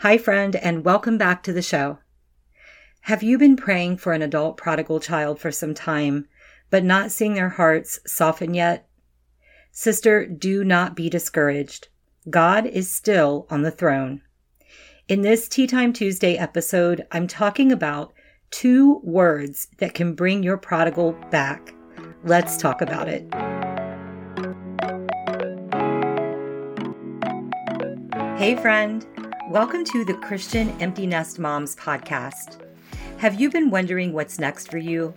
Hi, friend, and welcome back to the show. Have you been praying for an adult prodigal child for some time, but not seeing their hearts soften yet? Sister, do not be discouraged. God is still on the throne. In this Tea Time Tuesday episode, I'm talking about two words that can bring your prodigal back. Let's talk about it. Hey, friend. Welcome to the Christian Empty Nest Moms podcast. Have you been wondering what's next for you?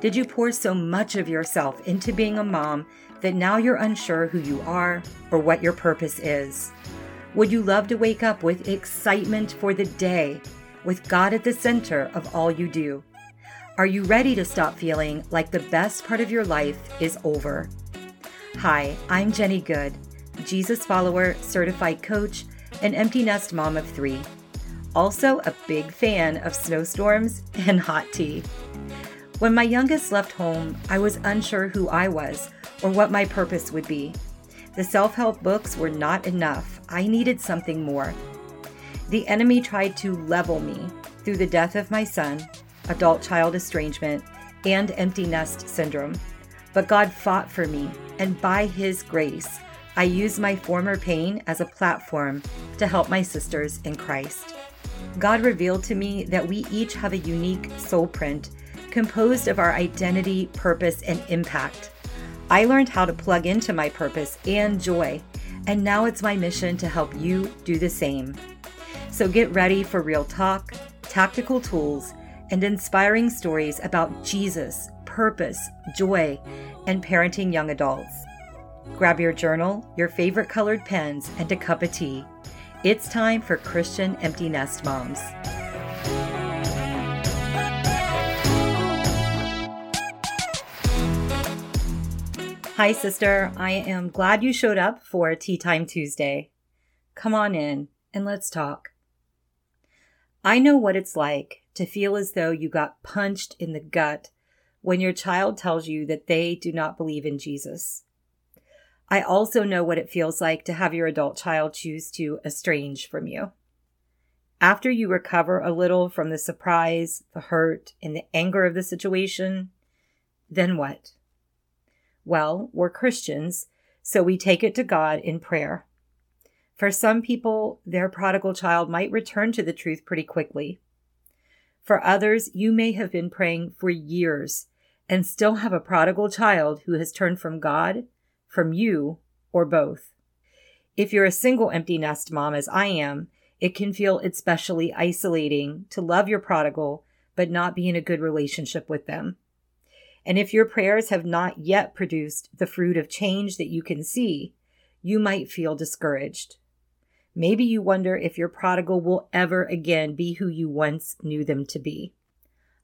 Did you pour so much of yourself into being a mom that now you're unsure who you are or what your purpose is? Would you love to wake up with excitement for the day, with God at the center of all you do? Are you ready to stop feeling like the best part of your life is over? Hi, I'm Jenny Good, Jesus follower, certified coach an empty nest mom of three. Also, a big fan of snowstorms and hot tea. When my youngest left home, I was unsure who I was or what my purpose would be. The self help books were not enough. I needed something more. The enemy tried to level me through the death of my son, adult child estrangement, and empty nest syndrome. But God fought for me, and by His grace, I use my former pain as a platform to help my sisters in Christ. God revealed to me that we each have a unique soul print composed of our identity, purpose, and impact. I learned how to plug into my purpose and joy, and now it's my mission to help you do the same. So get ready for real talk, tactical tools, and inspiring stories about Jesus, purpose, joy, and parenting young adults. Grab your journal, your favorite colored pens, and a cup of tea. It's time for Christian Empty Nest Moms. Hi, sister. I am glad you showed up for Tea Time Tuesday. Come on in and let's talk. I know what it's like to feel as though you got punched in the gut when your child tells you that they do not believe in Jesus. I also know what it feels like to have your adult child choose to estrange from you. After you recover a little from the surprise, the hurt, and the anger of the situation, then what? Well, we're Christians, so we take it to God in prayer. For some people, their prodigal child might return to the truth pretty quickly. For others, you may have been praying for years and still have a prodigal child who has turned from God from you, or both. If you're a single empty nest mom, as I am, it can feel especially isolating to love your prodigal but not be in a good relationship with them. And if your prayers have not yet produced the fruit of change that you can see, you might feel discouraged. Maybe you wonder if your prodigal will ever again be who you once knew them to be.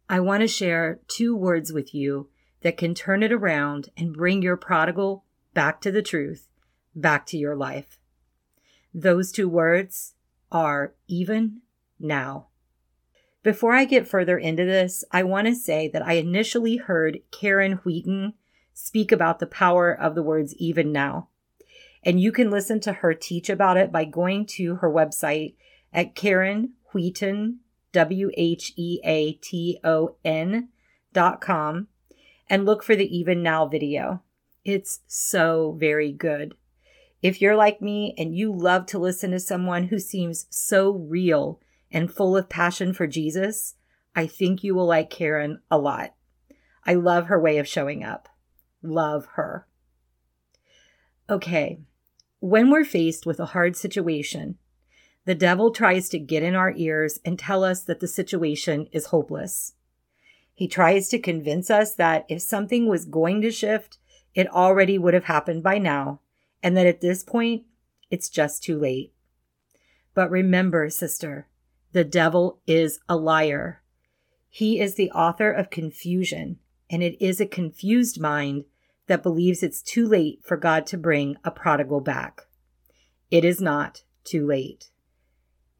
I want to share two words with you that can turn it around and bring your prodigal back to the truth, back to your life. Those two words are even now. Before I get further into this, I want to say that I initially heard Karen Wheaton speak about the power of the words even now. And you can listen to her teach about it by going to her website at Karen Wheaton, W H E A T O N dot com, and look for the Even Now video. It's so very good. If you're like me and you love to listen to someone who seems so real and full of passion for Jesus, I think you will like Karen a lot. I love her way of showing up. Love her. Okay, when we're faced with a hard situation, the devil tries to get in our ears and tell us that the situation is hopeless. He tries to convince us that if something was going to shift, it already would have happened by now, and that at this point, it's just too late. But remember, sister, the devil is a liar. He is the author of confusion, and it is a confused mind that believes it's too late for God to bring a prodigal back. It is not too late.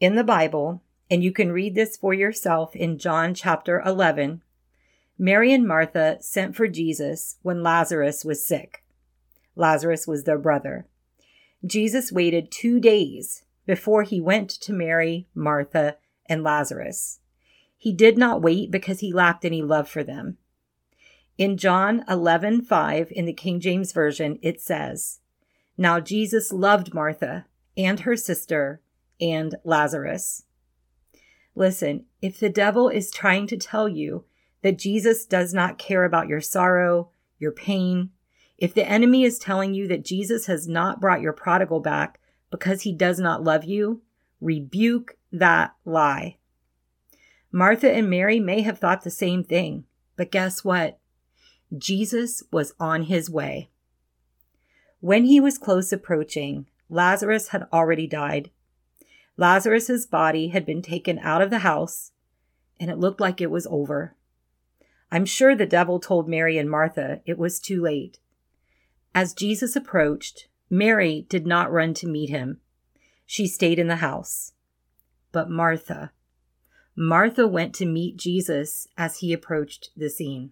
In the Bible, and you can read this for yourself in John chapter 11, Mary and Martha sent for Jesus when Lazarus was sick. Lazarus was their brother. Jesus waited two days before he went to Mary, Martha, and Lazarus. He did not wait because he lacked any love for them. In John 11:5 in the King James Version it says, "Now Jesus loved Martha and her sister and Lazarus." Listen, if the devil is trying to tell you that Jesus does not care about your sorrow, your pain, if the enemy is telling you that Jesus has not brought your prodigal back because he does not love you, rebuke that lie. Martha and Mary may have thought the same thing, but guess what? Jesus was on his way. When he was close approaching, Lazarus had already died. Lazarus's body had been taken out of the house, and it looked like it was over. I'm sure the devil told Mary and Martha it was too late. As Jesus approached, Mary did not run to meet him. She stayed in the house. But Martha, Martha went to meet Jesus as he approached the scene.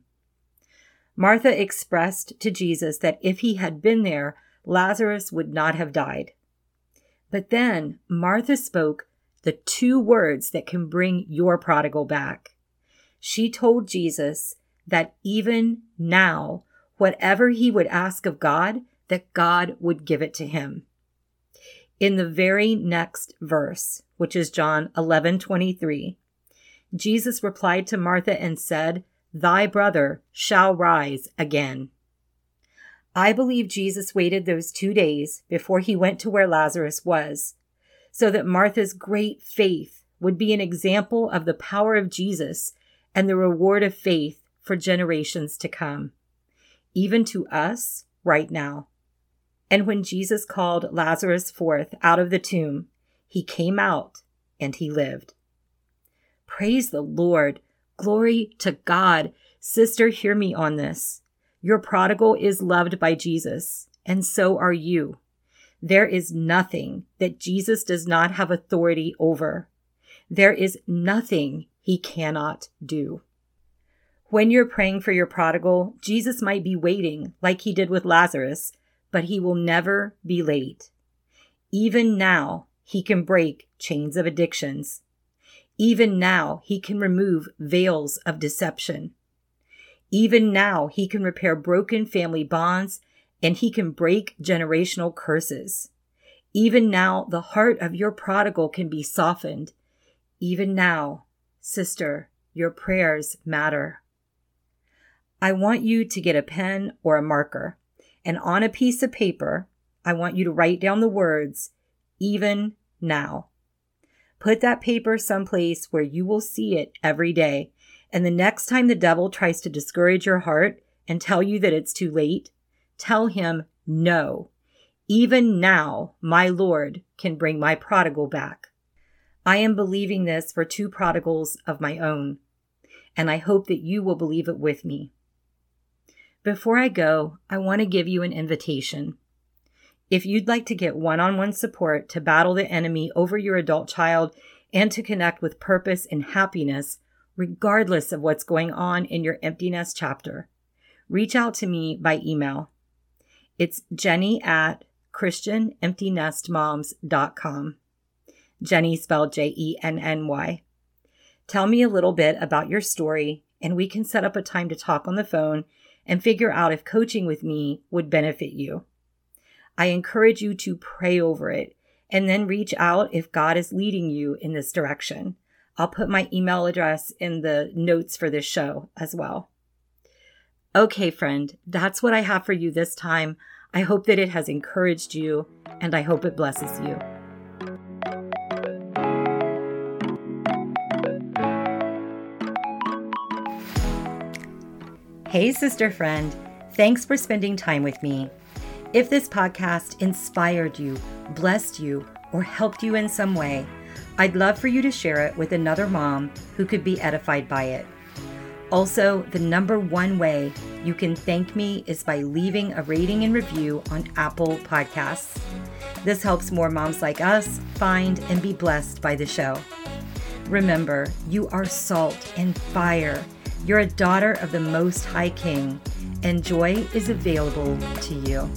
Martha expressed to Jesus that if he had been there, Lazarus would not have died. But then Martha spoke the two words that can bring your prodigal back. She told Jesus that even now, whatever he would ask of God, that God would give it to him. In the very next verse, which is John 11:23, Jesus replied to Martha and said, Thy brother shall rise again. I believe Jesus waited those two days before he went to where Lazarus was, so that Martha's great faith would be an example of the power of Jesus and the reward of faith for generations to come, even to us right now. And when Jesus called Lazarus forth out of the tomb, he came out and he lived. Praise the Lord Glory to God. Sister, hear me on this. Your prodigal is loved by Jesus, and so are you. There is nothing that Jesus does not have authority over. There is nothing he cannot do. When you're praying for your prodigal, Jesus might be waiting like he did with Lazarus, but he will never be late. Even now, he can break chains of addictions. Even now, he can remove veils of deception. Even now, he can repair broken family bonds and he can break generational curses. Even now, the heart of your prodigal can be softened. Even now, sister, your prayers matter. I want you to get a pen or a marker, and on a piece of paper, I want you to write down the words, even now. Put that paper someplace where you will see it every day. And the next time the devil tries to discourage your heart and tell you that it's too late, tell him, no. Even now, my Lord can bring my prodigal back. I am believing this for two prodigals of my own, and I hope that you will believe it with me. Before I go, I want to give you an invitation. If you'd like to get one on one support to battle the enemy over your adult child and to connect with purpose and happiness, regardless of what's going on in your empty nest chapter, reach out to me by email. It's jenny at christianemptynestmoms.com. Jenny spelled J E N N Y. Tell me a little bit about your story, and we can set up a time to talk on the phone and figure out if coaching with me would benefit you. I encourage you to pray over it and then reach out if God is leading you in this direction. I'll put my email address in the notes for this show as well. Okay, friend, that's what I have for you this time. I hope that it has encouraged you and I hope it blesses you. Hey, sister friend, thanks for spending time with me. If this podcast inspired you, blessed you, or helped you in some way, I'd love for you to share it with another mom who could be edified by it. Also, the number one way you can thank me is by leaving a rating and review on Apple Podcasts. This helps more moms like us find and be blessed by the show. Remember, you are salt and fire. You're a daughter of the Most High King, and joy is available to you.